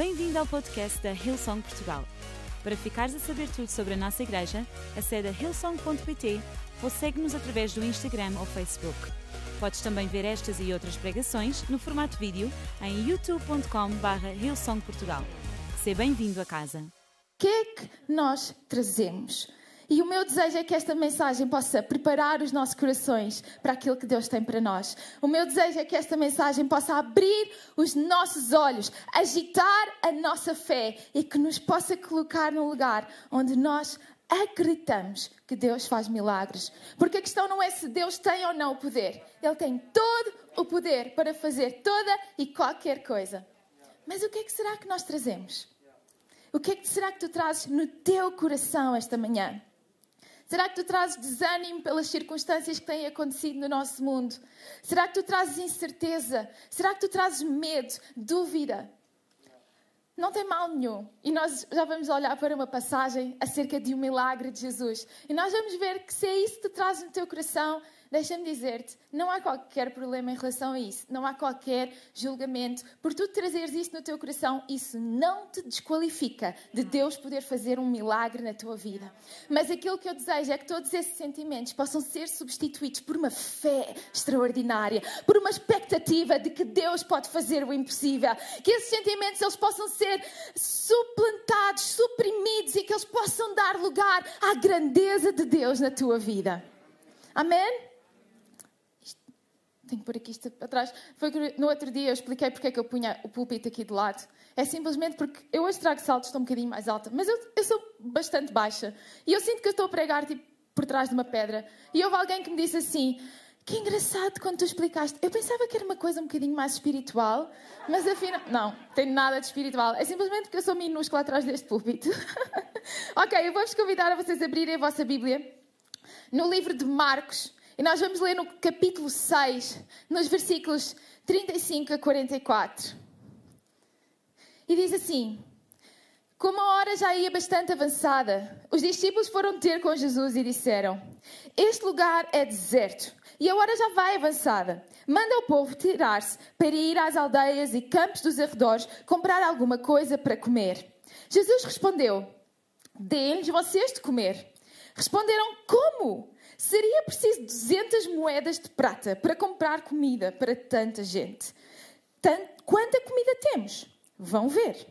Bem-vindo ao podcast da Hillsong Portugal. Para ficares a saber tudo sobre a nossa igreja, acede a hillsong.pt ou segue-nos através do Instagram ou Facebook. Podes também ver estas e outras pregações no formato vídeo em youtube.com.br hillsongportugal. Seja bem-vindo a casa. O que é que nós trazemos? E o meu desejo é que esta mensagem possa preparar os nossos corações para aquilo que Deus tem para nós. O meu desejo é que esta mensagem possa abrir os nossos olhos, agitar a nossa fé e que nos possa colocar num lugar onde nós acreditamos que Deus faz milagres. Porque a questão não é se Deus tem ou não o poder. Ele tem todo o poder para fazer toda e qualquer coisa. Mas o que é que será que nós trazemos? O que é que será que tu trazes no teu coração esta manhã? Será que tu trazes desânimo pelas circunstâncias que têm acontecido no nosso mundo? Será que tu trazes incerteza? Será que tu trazes medo, dúvida? Não tem mal nenhum. E nós já vamos olhar para uma passagem acerca de um milagre de Jesus. E nós vamos ver que se é isso que tu trazes no teu coração, deixa-me dizer-te, não há qualquer problema em relação a isso, não há qualquer julgamento. Por tu trazeres isso no teu coração, isso não te desqualifica de Deus poder fazer um milagre na tua vida. Mas aquilo que eu desejo é que todos esses sentimentos possam ser substituídos por uma fé extraordinária, por uma expectativa de que Deus pode fazer o impossível, que esses sentimentos eles possam ser suplantados, suprimidos e que eles possam dar lugar à grandeza de Deus na tua vida. Amém? Tenho que pôr aqui isto para trás. Foi que no outro dia eu expliquei porque é que eu punha o púlpito aqui de lado. É simplesmente porque eu hoje trago saltos, estou um bocadinho mais alta, mas eu, eu sou bastante baixa. E eu sinto que eu estou a pregar tipo, por trás de uma pedra. E houve alguém que me disse assim: Que engraçado quando tu explicaste. Eu pensava que era uma coisa um bocadinho mais espiritual, mas afinal. Não, tem nada de espiritual. É simplesmente porque eu sou minúscula atrás deste púlpito. ok, eu vou-vos convidar a vocês abrirem a vossa Bíblia no livro de Marcos e nós vamos ler no capítulo 6, nos versículos 35 a 44. E diz assim: Como a hora já ia bastante avançada, os discípulos foram ter com Jesus e disseram: Este lugar é deserto e a hora já vai avançada. Manda o povo tirar-se para ir às aldeias e campos dos arredores comprar alguma coisa para comer. Jesus respondeu: Deem-lhes vocês de comer. Responderam: Como? Seria preciso 200 moedas de prata para comprar comida para tanta gente. Quanta comida temos? Vão ver.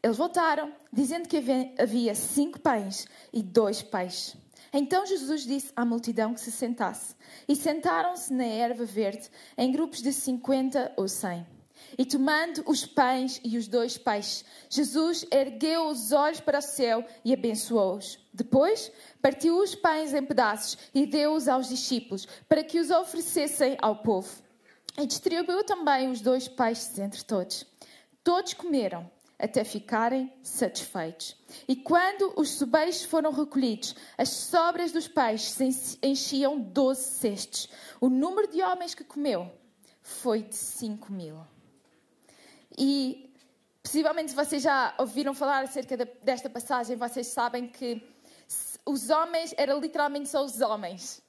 Eles voltaram, dizendo que havia cinco pães e dois peixes. Então Jesus disse à multidão que se sentasse. E sentaram-se na erva verde, em grupos de 50 ou 100. E tomando os pães e os dois peixes, Jesus ergueu os olhos para o céu e abençoou-os. Depois, partiu os pães em pedaços e deu-os aos discípulos, para que os oferecessem ao povo. E distribuiu também os dois peixes entre todos. Todos comeram até ficarem satisfeitos. E quando os sobejos foram recolhidos, as sobras dos peixes enchiam doze cestos. O número de homens que comeu foi de cinco mil. E possivelmente vocês já ouviram falar acerca desta passagem, vocês sabem que os homens eram literalmente só os homens.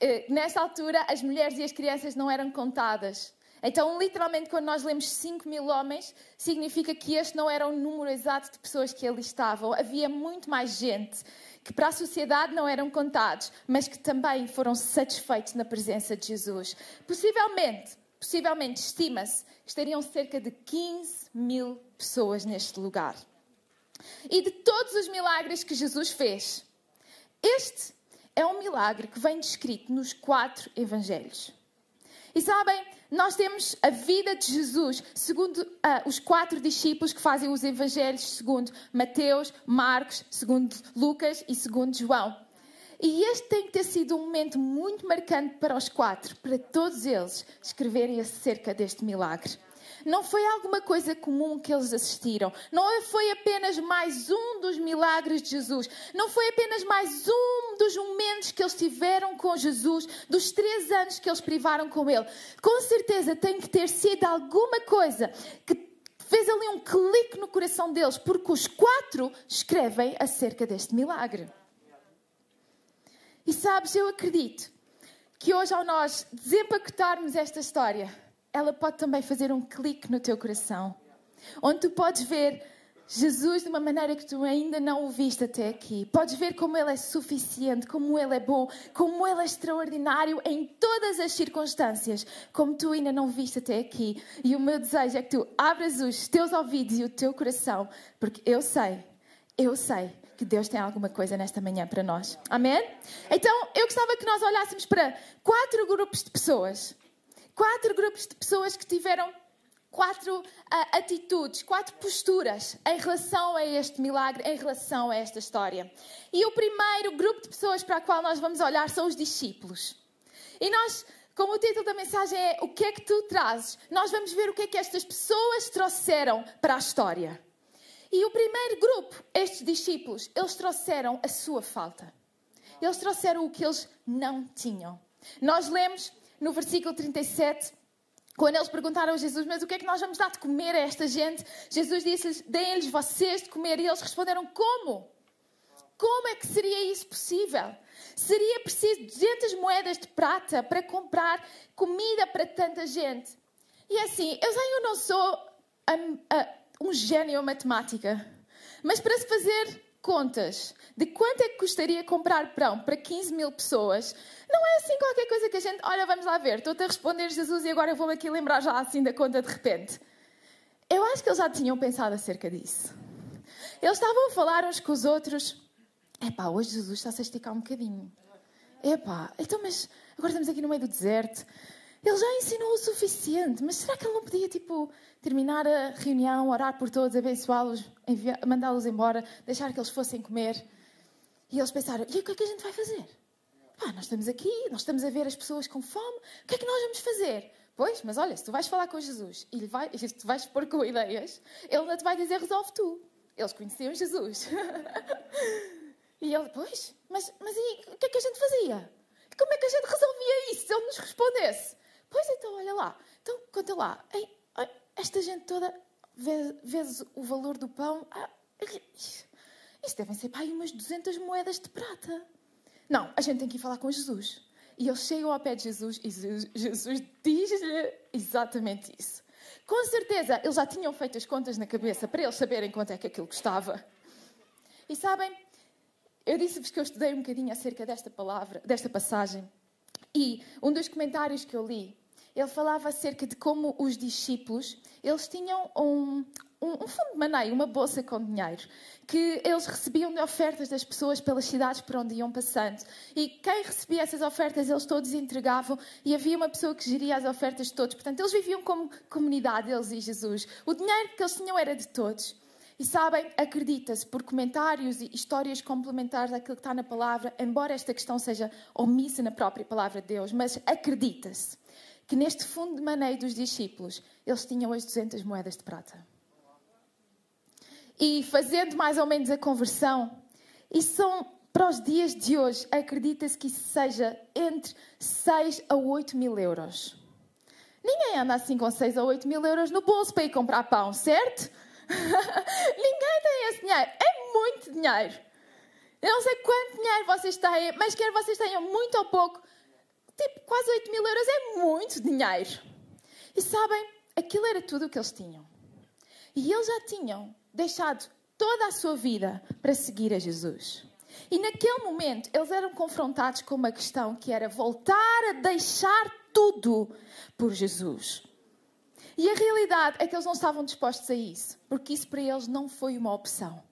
Eh, nessa altura, as mulheres e as crianças não eram contadas. Então, literalmente, quando nós lemos 5 mil homens, significa que este não era o número exato de pessoas que ali estavam. Havia muito mais gente que para a sociedade não eram contados, mas que também foram satisfeitos na presença de Jesus. Possivelmente, possivelmente estima-se que estariam cerca de 15 mil pessoas neste lugar. E de todos os milagres que Jesus fez, este é um milagre que vem descrito nos quatro evangelhos. E sabem, nós temos a vida de Jesus segundo uh, os quatro discípulos que fazem os evangelhos, segundo Mateus, Marcos, segundo Lucas e segundo João. E este tem que ter sido um momento muito marcante para os quatro, para todos eles escreverem acerca deste milagre. Não foi alguma coisa comum que eles assistiram. Não foi apenas mais um dos milagres de Jesus. Não foi apenas mais um dos momentos que eles tiveram com Jesus, dos três anos que eles privaram com Ele. Com certeza tem que ter sido alguma coisa que fez ali um clique no coração deles, porque os quatro escrevem acerca deste milagre. E sabes, eu acredito que hoje, ao nós desempacotarmos esta história, ela pode também fazer um clique no teu coração. onde tu podes ver Jesus de uma maneira que tu ainda não o viste até aqui. Podes ver como Ele é suficiente, como Ele é bom, como Ele é extraordinário em todas as circunstâncias, como tu ainda não viste até aqui. E o meu desejo é que tu abras os teus ouvidos e o teu coração, porque eu sei, eu sei que Deus tem alguma coisa nesta manhã para nós. Amém? Então, eu gostava que nós olhássemos para quatro grupos de pessoas. Quatro grupos de pessoas que tiveram quatro uh, atitudes, quatro posturas em relação a este milagre, em relação a esta história. E o primeiro grupo de pessoas para a qual nós vamos olhar são os discípulos. E nós, como o título da mensagem é O que é que tu trazes? Nós vamos ver o que é que estas pessoas trouxeram para a história. E o primeiro grupo, estes discípulos, eles trouxeram a sua falta. Eles trouxeram o que eles não tinham. Nós lemos no versículo 37 quando eles perguntaram a Jesus, mas o que é que nós vamos dar de comer a esta gente? Jesus disse-lhes, deem-lhes vocês de comer. E eles responderam, como? Como é que seria isso possível? Seria preciso 200 moedas de prata para comprar comida para tanta gente. E é assim, eu sei, eu não sou um, um gênio matemática, mas para se fazer contas de quanto é que custaria comprar pão para 15 mil pessoas, não é assim qualquer coisa que a gente, olha, vamos lá ver, estou-te a responder Jesus e agora eu vou aqui lembrar já assim da conta de repente. Eu acho que eles já tinham pensado acerca disso. Eles estavam a falar uns com os outros. Epá, hoje Jesus está-se a esticar um bocadinho. Epá, então mas agora estamos aqui no meio do deserto. Ele já ensinou o suficiente, mas será que ele não podia, tipo, terminar a reunião, orar por todos, abençoá-los, mandá-los embora, deixar que eles fossem comer? E eles pensaram: e o que é que a gente vai fazer? Nós estamos aqui, nós estamos a ver as pessoas com fome, o que é que nós vamos fazer? Pois, mas olha, se tu vais falar com Jesus e, vai, e tu vais pôr com ideias, ele não te vai dizer resolve tu. Eles conheciam Jesus. e ele, pois, mas, mas e o que é que a gente fazia? Como é que a gente resolvia isso se ele nos respondesse? Pois então, olha lá. Então, conta lá. Ei, esta gente toda, vezes o valor do pão. Ah, isto devem ser para aí umas 200 moedas de prata. Não, a gente tem que ir falar com Jesus. E eles chegam ao pé de Jesus e Jesus diz-lhe exatamente isso. Com certeza, eles já tinham feito as contas na cabeça para eles saberem quanto é que aquilo custava. E sabem, eu disse-vos que eu estudei um bocadinho acerca desta palavra, desta passagem. E um dos comentários que eu li ele falava acerca de como os discípulos, eles tinham um, um, um, fundo de maneio, uma bolsa com dinheiro, que eles recebiam de ofertas das pessoas pelas cidades por onde iam passando. E quem recebia essas ofertas, eles todos entregavam, e havia uma pessoa que geria as ofertas de todos. Portanto, eles viviam como comunidade, eles e Jesus. O dinheiro que eles tinham era de todos. E sabem, acredita-se, por comentários e histórias complementares daquilo que está na palavra, embora esta questão seja omissa na própria palavra de Deus, mas acredita-se que neste fundo de maneio dos discípulos, eles tinham as 200 moedas de prata. E fazendo mais ou menos a conversão, isso são, para os dias de hoje, acredita-se que isso seja entre 6 a 8 mil euros. Ninguém anda assim com 6 a 8 mil euros no bolso para ir comprar pão, certo? Ninguém tem esse dinheiro. É muito dinheiro. Eu não sei quanto dinheiro vocês têm, mas quer vocês tenham muito ou pouco, Tipo, quase 8 mil euros é muito dinheiro. E sabem, aquilo era tudo o que eles tinham. E eles já tinham deixado toda a sua vida para seguir a Jesus. E naquele momento eles eram confrontados com uma questão que era voltar a deixar tudo por Jesus. E a realidade é que eles não estavam dispostos a isso, porque isso para eles não foi uma opção.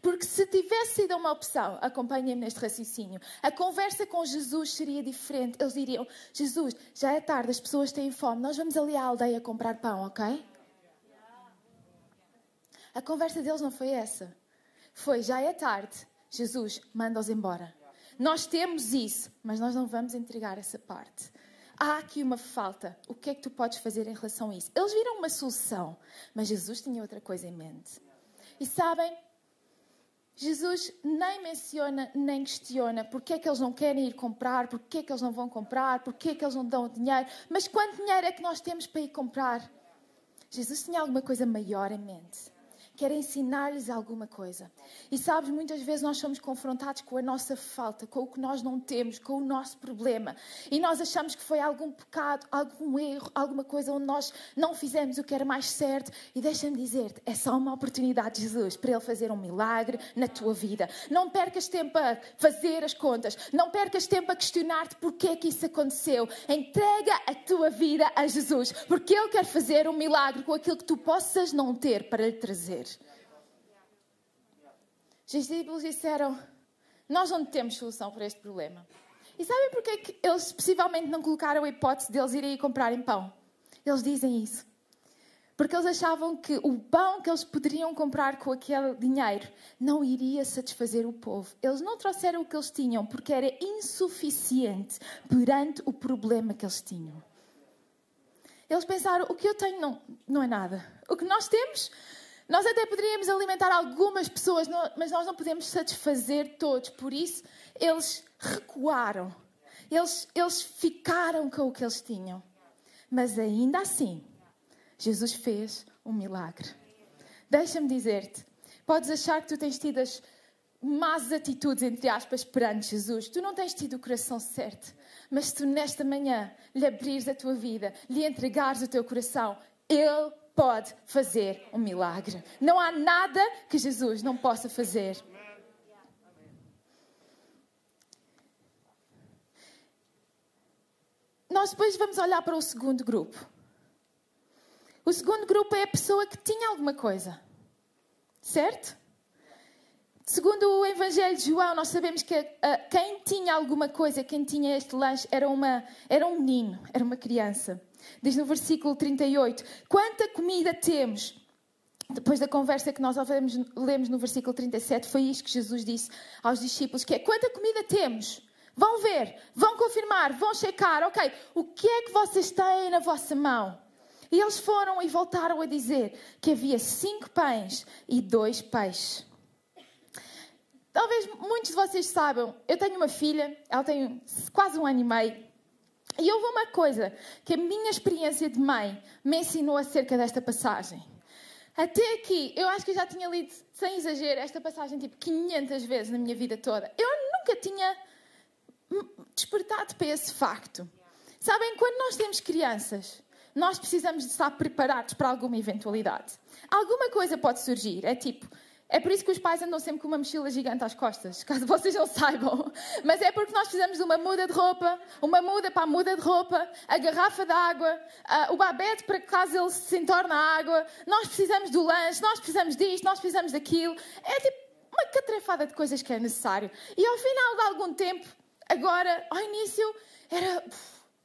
Porque se tivesse sido uma opção, acompanhem-me neste raciocínio, a conversa com Jesus seria diferente. Eles diriam: Jesus, já é tarde, as pessoas têm fome, nós vamos ali à aldeia comprar pão, ok? A conversa deles não foi essa. Foi: já é tarde, Jesus, manda-os embora. Nós temos isso, mas nós não vamos entregar essa parte. Há aqui uma falta. O que é que tu podes fazer em relação a isso? Eles viram uma solução, mas Jesus tinha outra coisa em mente. E sabem, Jesus nem menciona nem questiona porque é que eles não querem ir comprar, porque é que eles não vão comprar, porque é que eles não dão dinheiro. Mas quanto dinheiro é que nós temos para ir comprar? Jesus tinha alguma coisa maior em mente. Quer ensinar-lhes alguma coisa. E sabes, muitas vezes nós somos confrontados com a nossa falta, com o que nós não temos, com o nosso problema. E nós achamos que foi algum pecado, algum erro, alguma coisa onde nós não fizemos o que era mais certo. E deixa-me dizer-te, é só uma oportunidade de Jesus para Ele fazer um milagre na tua vida. Não percas tempo a fazer as contas, não percas tempo a questionar-te porque é que isso aconteceu. Entrega a tua vida a Jesus, porque Ele quer fazer um milagre com aquilo que tu possas não ter para lhe trazer. Os discípulos disseram: Nós não temos solução para este problema. E sabem porquê é que eles possivelmente não colocaram a hipótese deles irem comprarem pão? Eles dizem isso. Porque eles achavam que o pão que eles poderiam comprar com aquele dinheiro não iria satisfazer o povo. Eles não trouxeram o que eles tinham porque era insuficiente perante o problema que eles tinham. Eles pensaram: o que eu tenho não, não é nada. O que nós temos, nós até poderíamos alimentar algumas pessoas, mas nós não podemos satisfazer todos. Por isso, eles recuaram. Eles, eles ficaram com o que eles tinham. Mas ainda assim, Jesus fez um milagre. Deixa-me dizer-te, podes achar que tu tens tido as más atitudes, entre aspas, perante Jesus. Tu não tens tido o coração certo. Mas se tu nesta manhã lhe abrires a tua vida, lhe entregares o teu coração, Ele pode fazer um milagre. Não há nada que Jesus não possa fazer. Nós depois vamos olhar para o segundo grupo. O segundo grupo é a pessoa que tinha alguma coisa. Certo? Segundo o Evangelho de João, nós sabemos que uh, quem tinha alguma coisa, quem tinha este lanche, era, uma, era um menino, era uma criança. Diz no versículo 38: Quanta comida temos? Depois da conversa que nós lemos, lemos no versículo 37, foi isto que Jesus disse aos discípulos: que é quanta comida temos? Vão ver, vão confirmar, vão checar, ok, o que é que vocês têm na vossa mão? E eles foram e voltaram a dizer que havia cinco pães e dois peixes. Talvez muitos de vocês saibam, eu tenho uma filha, ela tem quase um ano e meio, e houve uma coisa que a minha experiência de mãe me ensinou acerca desta passagem. Até aqui, eu acho que eu já tinha lido, sem exagero, esta passagem tipo 500 vezes na minha vida toda. Eu nunca tinha despertado para esse facto. Sabem, quando nós temos crianças, nós precisamos de estar preparados para alguma eventualidade. Alguma coisa pode surgir, é tipo, é por isso que os pais andam sempre com uma mochila gigante às costas, caso vocês não saibam. Mas é porque nós de uma muda de roupa, uma muda para a muda de roupa, a garrafa de água, o babete para que caso ele se entorne a água. Nós precisamos do lanche, nós precisamos disto, nós precisamos daquilo. É tipo uma catrefada de coisas que é necessário. E ao final de algum tempo, agora, ao início, era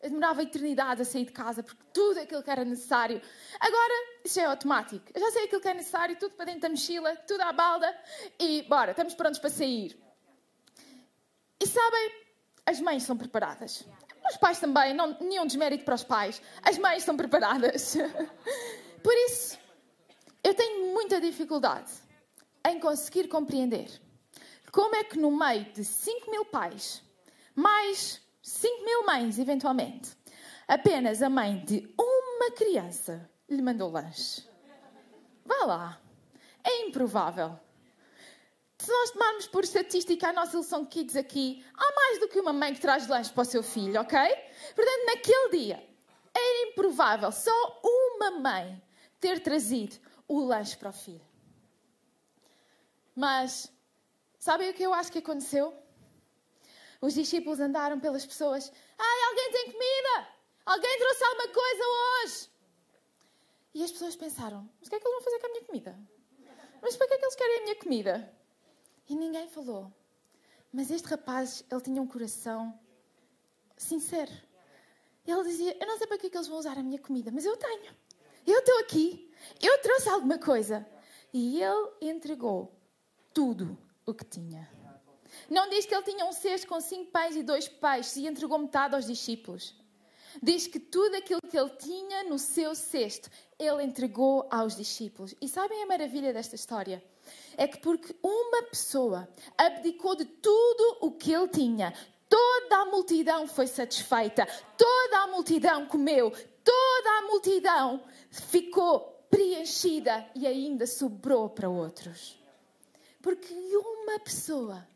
eu demorava eternidade a sair de casa porque tudo aquilo que era necessário. Agora, isso é automático. Eu já sei aquilo que é necessário, tudo para dentro da mochila, tudo à balda e bora, estamos prontos para sair. E sabem, as mães são preparadas. Os pais também, não, nenhum desmérito para os pais. As mães são preparadas. Por isso, eu tenho muita dificuldade em conseguir compreender como é que no meio de 5 mil pais, mais 5 mil mães, eventualmente. Apenas a mãe de uma criança lhe mandou lanche. Vá lá. É improvável. Se nós tomarmos por estatística a nossa Ilson Kids aqui, há mais do que uma mãe que traz lanche para o seu filho, ok? Portanto, naquele dia, era improvável só uma mãe ter trazido o lanche para o filho. Mas, sabem o que eu acho que aconteceu? Os discípulos andaram pelas pessoas. Ai, alguém tem comida! Alguém trouxe alguma coisa hoje! E as pessoas pensaram: mas o que é que eles vão fazer com a minha comida? Mas para que é que eles querem a minha comida? E ninguém falou. Mas este rapaz, ele tinha um coração sincero. Ele dizia: Eu não sei para que é que eles vão usar a minha comida, mas eu tenho. Eu estou aqui. Eu trouxe alguma coisa. E ele entregou tudo o que tinha. Não diz que ele tinha um cesto com cinco pães e dois peixes e entregou metade aos discípulos. Diz que tudo aquilo que ele tinha no seu cesto, ele entregou aos discípulos. E sabem a maravilha desta história? É que porque uma pessoa abdicou de tudo o que ele tinha, toda a multidão foi satisfeita, toda a multidão comeu, toda a multidão ficou preenchida e ainda sobrou para outros. Porque uma pessoa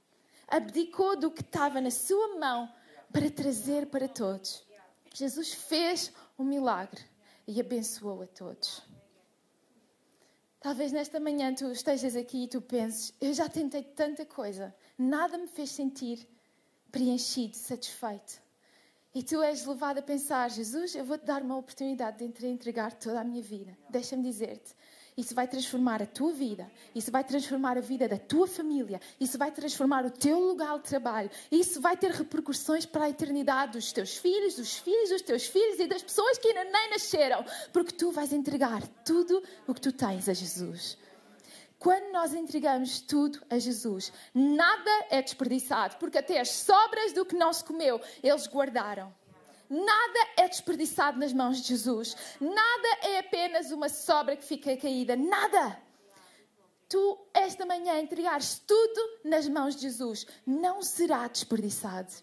abdicou do que estava na sua mão para trazer para todos. Jesus fez um milagre e abençoou a todos. Talvez nesta manhã tu estejas aqui e tu penses: eu já tentei tanta coisa, nada me fez sentir preenchido, satisfeito. E tu és levado a pensar: Jesus, eu vou-te dar uma oportunidade de entregar toda a minha vida. Deixa-me dizer-te: isso vai transformar a tua vida, isso vai transformar a vida da tua família, isso vai transformar o teu lugar de trabalho, isso vai ter repercussões para a eternidade dos teus filhos, dos filhos dos teus filhos e das pessoas que ainda nem nasceram, porque tu vais entregar tudo o que tu tens a Jesus. Quando nós entregamos tudo a Jesus, nada é desperdiçado, porque até as sobras do que não se comeu, eles guardaram. Nada é desperdiçado nas mãos de Jesus. Nada é apenas uma sobra que fica caída. Nada. Tu, esta manhã, entregares tudo nas mãos de Jesus. Não será desperdiçado.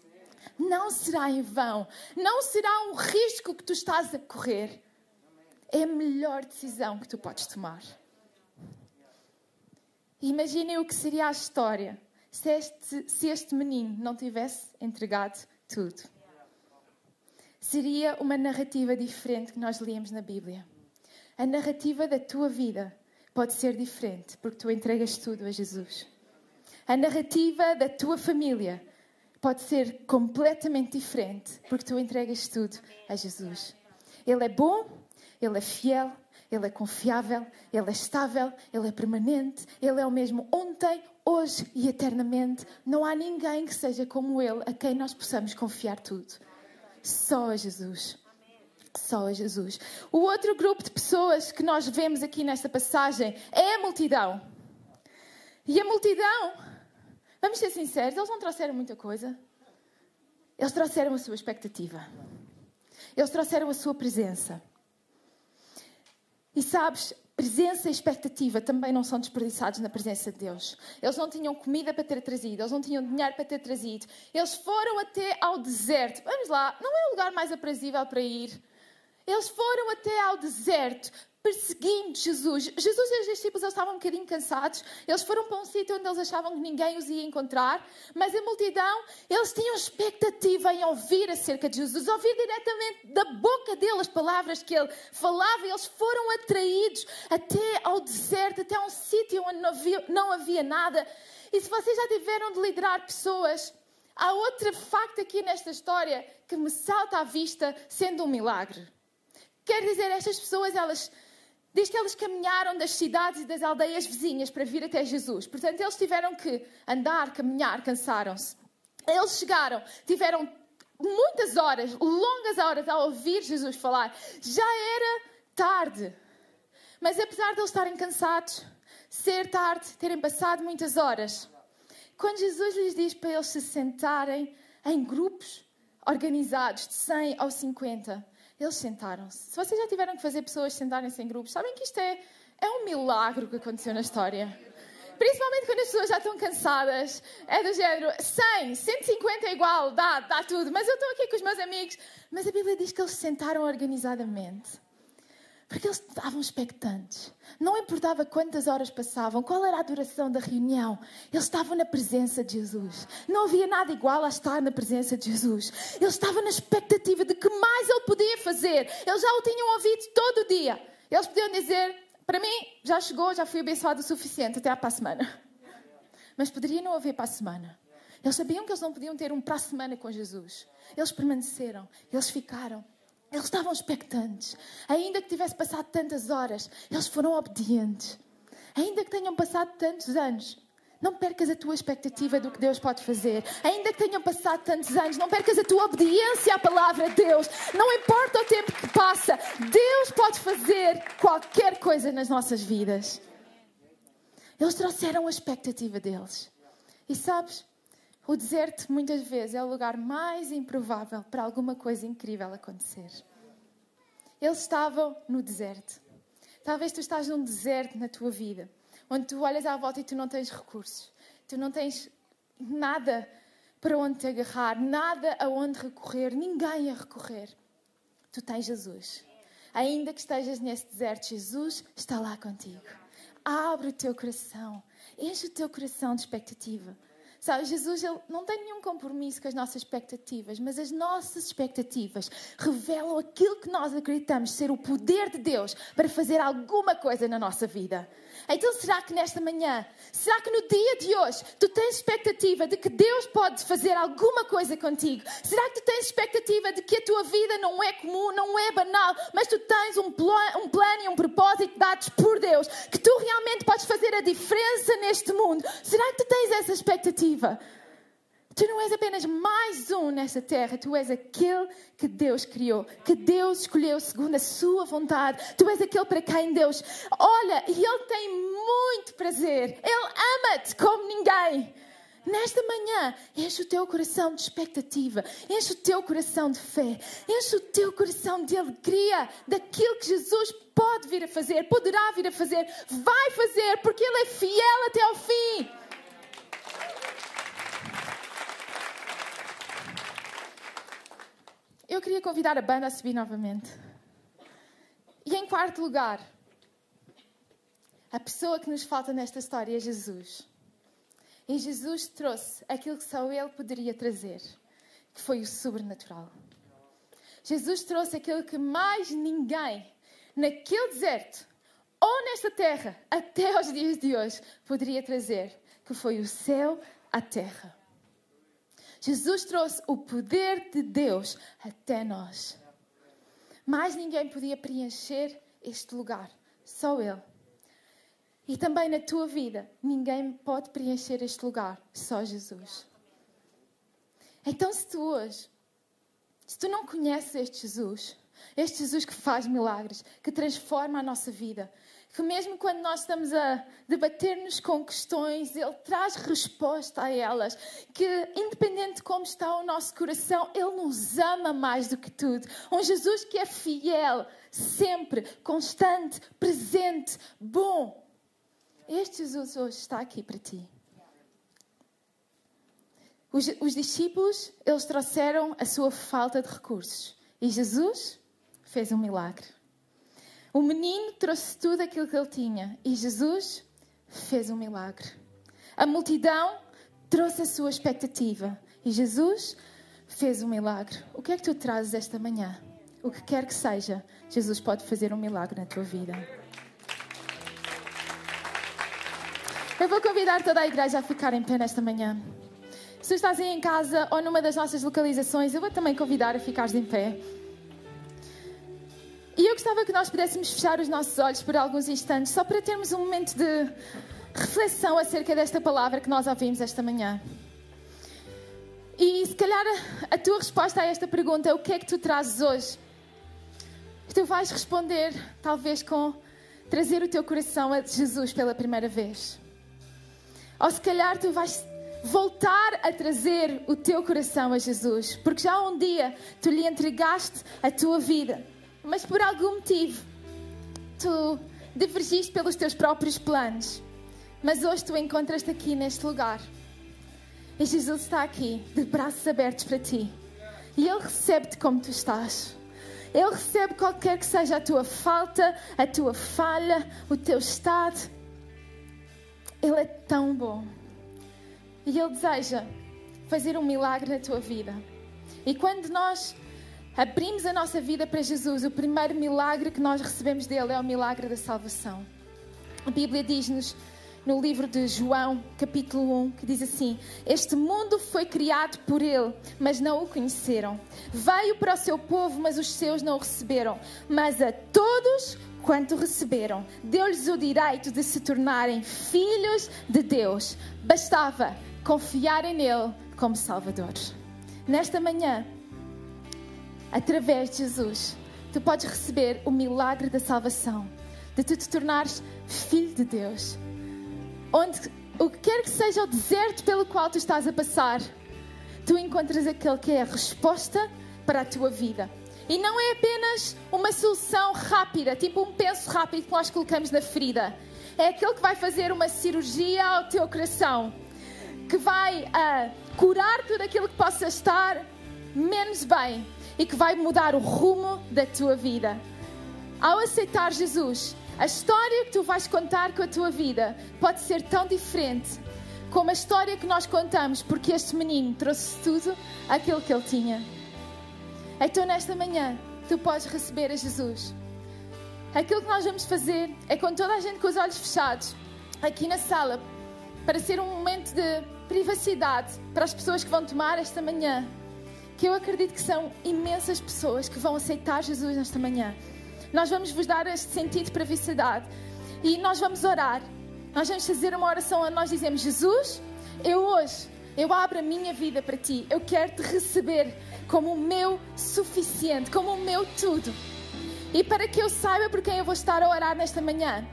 Não será em vão. Não será um risco que tu estás a correr. É a melhor decisão que tu podes tomar. Imaginem o que seria a história se este, se este menino não tivesse entregado tudo seria uma narrativa diferente que nós líamos na Bíblia. A narrativa da tua vida pode ser diferente porque tu entregas tudo a Jesus. A narrativa da tua família pode ser completamente diferente porque tu entregas tudo a Jesus. Ele é bom, ele é fiel, ele é confiável, ele é estável, ele é permanente, ele é o mesmo ontem, hoje e eternamente. Não há ninguém que seja como ele a quem nós possamos confiar tudo. Só Jesus. Só Jesus. O outro grupo de pessoas que nós vemos aqui nesta passagem é a multidão. E a multidão, vamos ser sinceros, eles não trouxeram muita coisa. Eles trouxeram a sua expectativa. Eles trouxeram a sua presença. E sabes, presença e expectativa também não são desperdiçados na presença de Deus. Eles não tinham comida para ter trazido, eles não tinham dinheiro para ter trazido. Eles foram até ao deserto. Vamos lá, não é o lugar mais aprazível para ir. Eles foram até ao deserto perseguindo Jesus. Jesus e os discípulos eles estavam um bocadinho cansados. Eles foram para um sítio onde eles achavam que ninguém os ia encontrar. Mas a multidão, eles tinham expectativa em ouvir acerca de Jesus, ouvir diretamente da boca dele as palavras que ele falava. Eles foram atraídos até ao deserto, até a um sítio onde não havia, não havia nada. E se vocês já tiveram de liderar pessoas, há outro facto aqui nesta história que me salta à vista, sendo um milagre. Quer dizer, estas pessoas, elas Diz que eles caminharam das cidades e das aldeias vizinhas para vir até Jesus. Portanto, eles tiveram que andar, caminhar, cansaram-se. Eles chegaram, tiveram muitas horas, longas horas, a ouvir Jesus falar. Já era tarde. Mas apesar de eles estarem cansados, ser tarde, terem passado muitas horas, quando Jesus lhes diz para eles se sentarem em grupos organizados de 100 ou 50, eles sentaram-se. Se vocês já tiveram que fazer pessoas sentarem-se em grupos, sabem que isto é, é um milagre que aconteceu na história. Principalmente quando as pessoas já estão cansadas. É do género 100, 150 é igual, dá, dá tudo. Mas eu estou aqui com os meus amigos. Mas a Bíblia diz que eles se sentaram organizadamente. Porque eles estavam expectantes. Não importava quantas horas passavam, qual era a duração da reunião. Eles estavam na presença de Jesus. Não havia nada igual a estar na presença de Jesus. Eles estavam na expectativa de que mais ele podia fazer. Eles já o tinham ouvido todo o dia. Eles podiam dizer: Para mim, já chegou, já fui abençoado o suficiente, até para a semana. Mas poderia não haver para a semana. Eles sabiam que eles não podiam ter um para a semana com Jesus. Eles permaneceram, eles ficaram. Eles estavam expectantes. Ainda que tivesse passado tantas horas, eles foram obedientes. Ainda que tenham passado tantos anos, não percas a tua expectativa do que Deus pode fazer. Ainda que tenham passado tantos anos, não percas a tua obediência à palavra de Deus. Não importa o tempo que passa, Deus pode fazer qualquer coisa nas nossas vidas. Eles trouxeram a expectativa deles. E sabes, o deserto, muitas vezes, é o lugar mais improvável para alguma coisa incrível acontecer. Eles estavam no deserto. Talvez tu estás num deserto na tua vida, onde tu olhas à volta e tu não tens recursos, tu não tens nada para onde te agarrar, nada a onde recorrer, ninguém a recorrer. Tu tens Jesus. Ainda que estejas nesse deserto, Jesus está lá contigo. Abre o teu coração, enche o teu coração de expectativa. Sabe, Jesus ele não tem nenhum compromisso com as nossas expectativas, mas as nossas expectativas revelam aquilo que nós acreditamos ser o poder de Deus para fazer alguma coisa na nossa vida. Então, será que nesta manhã, será que no dia de hoje, tu tens expectativa de que Deus pode fazer alguma coisa contigo? Será que tu tens expectativa de que a tua vida não é comum, não é banal, mas tu tens um, um plano e um propósito dados por Deus, que tu realmente podes fazer a diferença neste mundo? Será que tu tens essa expectativa? Tu não és apenas mais um nessa terra, tu és aquele que Deus criou, que Deus escolheu segundo a sua vontade. Tu és aquele para quem Deus olha e Ele tem muito prazer. Ele ama-te como ninguém. Nesta manhã, enche o teu coração de expectativa, enche o teu coração de fé, enche o teu coração de alegria daquilo que Jesus pode vir a fazer, poderá vir a fazer, vai fazer, porque Ele é fiel até ao fim. Eu queria convidar a banda a subir novamente. E em quarto lugar, a pessoa que nos falta nesta história é Jesus. E Jesus trouxe aquilo que só Ele poderia trazer, que foi o sobrenatural. Jesus trouxe aquilo que mais ninguém naquele deserto ou nesta terra, até aos dias de hoje, poderia trazer, que foi o céu à terra. Jesus trouxe o poder de Deus até nós. Mais ninguém podia preencher este lugar, só Ele. E também na tua vida, ninguém pode preencher este lugar, só Jesus. Então, se tu hoje, se tu não conheces este Jesus, este Jesus que faz milagres, que transforma a nossa vida, que mesmo quando nós estamos a debater-nos com questões, Ele traz resposta a elas. Que, independente de como está o nosso coração, Ele nos ama mais do que tudo. Um Jesus que é fiel, sempre, constante, presente, bom. Este Jesus hoje está aqui para ti. Os, os discípulos, eles trouxeram a sua falta de recursos. E Jesus fez um milagre. O menino trouxe tudo aquilo que ele tinha e Jesus fez um milagre. A multidão trouxe a sua expectativa e Jesus fez um milagre. O que é que tu trazes esta manhã? O que quer que seja, Jesus pode fazer um milagre na tua vida. Eu vou convidar toda a igreja a ficar em pé nesta manhã. Se estás aí em casa ou numa das nossas localizações, eu vou também convidar a ficares em pé. E eu gostava que nós pudéssemos fechar os nossos olhos por alguns instantes, só para termos um momento de reflexão acerca desta palavra que nós ouvimos esta manhã. E se calhar a tua resposta a esta pergunta é o que é que tu trazes hoje? Tu vais responder, talvez, com trazer o teu coração a Jesus pela primeira vez. Ou se calhar tu vais voltar a trazer o teu coração a Jesus, porque já um dia tu lhe entregaste a tua vida mas por algum motivo tu divergiste pelos teus próprios planos. Mas hoje tu encontras-te aqui neste lugar. E Jesus está aqui, de braços abertos para ti. E Ele recebe-te como tu estás. Ele recebe qualquer que seja a tua falta, a tua falha, o teu estado. Ele é tão bom. E Ele deseja fazer um milagre na tua vida. E quando nós abrimos a nossa vida para Jesus, o primeiro milagre que nós recebemos dele é o milagre da salvação. A Bíblia diz-nos no livro de João, capítulo 1, que diz assim: Este mundo foi criado por ele, mas não o conheceram. Veio para o seu povo, mas os seus não o receberam. Mas a todos quanto receberam, deu-lhes o direito de se tornarem filhos de Deus. Bastava confiarem nele como Salvador. Nesta manhã, através de Jesus, tu podes receber o milagre da salvação, de tu te tornares filho de Deus. Onde o que quer que seja o deserto pelo qual tu estás a passar, tu encontras aquele que é a resposta para a tua vida. E não é apenas uma solução rápida, tipo um penso rápido que nós colocamos na ferida. É aquele que vai fazer uma cirurgia ao teu coração, que vai uh, curar tudo aquilo que possa estar menos bem e que vai mudar o rumo da tua vida. ao aceitar Jesus, a história que tu vais contar com a tua vida pode ser tão diferente como a história que nós contamos, porque este menino trouxe tudo aquilo que ele tinha. Então, nesta manhã, tu podes receber a Jesus. Aquilo que nós vamos fazer é com toda a gente com os olhos fechados, aqui na sala, para ser um momento de privacidade para as pessoas que vão tomar esta manhã. Que eu acredito que são imensas pessoas que vão aceitar Jesus nesta manhã. Nós vamos vos dar este sentido de privacidade e nós vamos orar. Nós vamos fazer uma oração onde nós dizemos: Jesus, eu hoje, eu abro a minha vida para ti. Eu quero te receber como o meu suficiente, como o meu tudo. E para que eu saiba por quem eu vou estar a orar nesta manhã,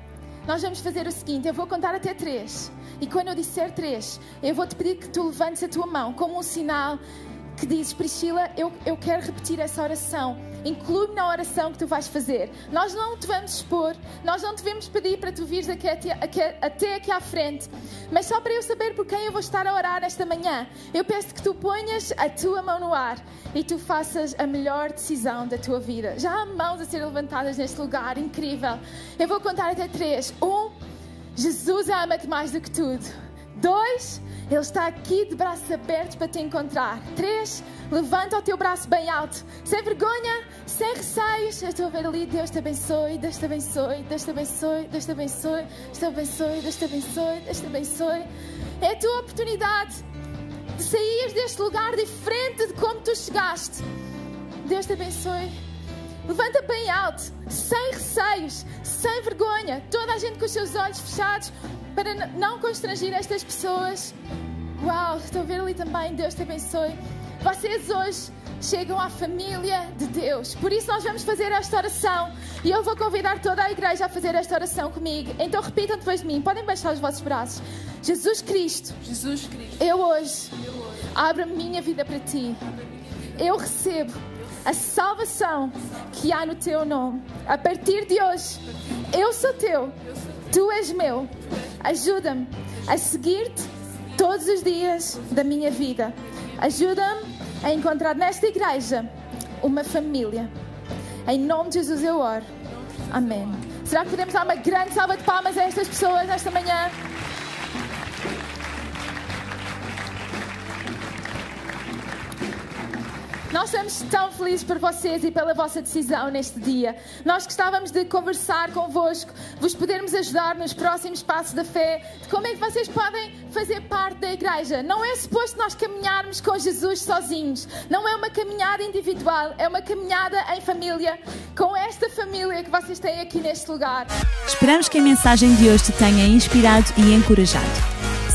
nós vamos fazer o seguinte: eu vou contar até três. E quando eu disser três, eu vou te pedir que tu levantes a tua mão como um sinal que dizes, Priscila, eu, eu quero repetir essa oração. Inclui-me na oração que tu vais fazer. Nós não te vamos expor, nós não te vamos pedir para tu vires aqui, até, aqui, até aqui à frente, mas só para eu saber por quem eu vou estar a orar esta manhã, eu peço que tu ponhas a tua mão no ar e tu faças a melhor decisão da tua vida. Já há mãos a serem levantadas neste lugar, incrível. Eu vou contar até três. Um, Jesus ama-te mais do que tudo. Dois, Ele está aqui de braços abertos para te encontrar. Três, levanta o teu braço bem alto, sem vergonha, sem receios. Eu estou a ver ali, Deus te abençoe, Deus te abençoe, Deus te abençoe, Deus te abençoe, Deus te abençoe, Deus te abençoe, Deus te abençoe. É a tua oportunidade de sair deste lugar diferente de como tu chegaste. Deus te abençoe. Levanta bem alto, sem receios, sem vergonha, toda a gente com os seus olhos fechados, para não constrangir estas pessoas. Uau, estou a ver ali também, Deus te abençoe. Vocês hoje chegam à família de Deus. Por isso nós vamos fazer esta oração e eu vou convidar toda a igreja a fazer esta oração comigo. Então repitam depois de mim. Podem baixar os vossos braços. Jesus Cristo. Jesus Cristo. Eu hoje, eu hoje abro a minha vida para ti. Eu recebo a salvação que há no teu nome. A partir de hoje, eu sou teu, tu és meu. Ajuda-me a seguir-te todos os dias da minha vida. Ajuda-me a encontrar nesta igreja uma família. Em nome de Jesus eu oro. Amém. Será que podemos dar uma grande salva de palmas a estas pessoas nesta manhã? Nós estamos tão felizes por vocês e pela vossa decisão neste dia. Nós gostávamos de conversar convosco, vos podermos ajudar nos próximos passos da fé, de como é que vocês podem fazer parte da igreja. Não é suposto nós caminharmos com Jesus sozinhos. Não é uma caminhada individual, é uma caminhada em família, com esta família que vocês têm aqui neste lugar. Esperamos que a mensagem de hoje te tenha inspirado e encorajado.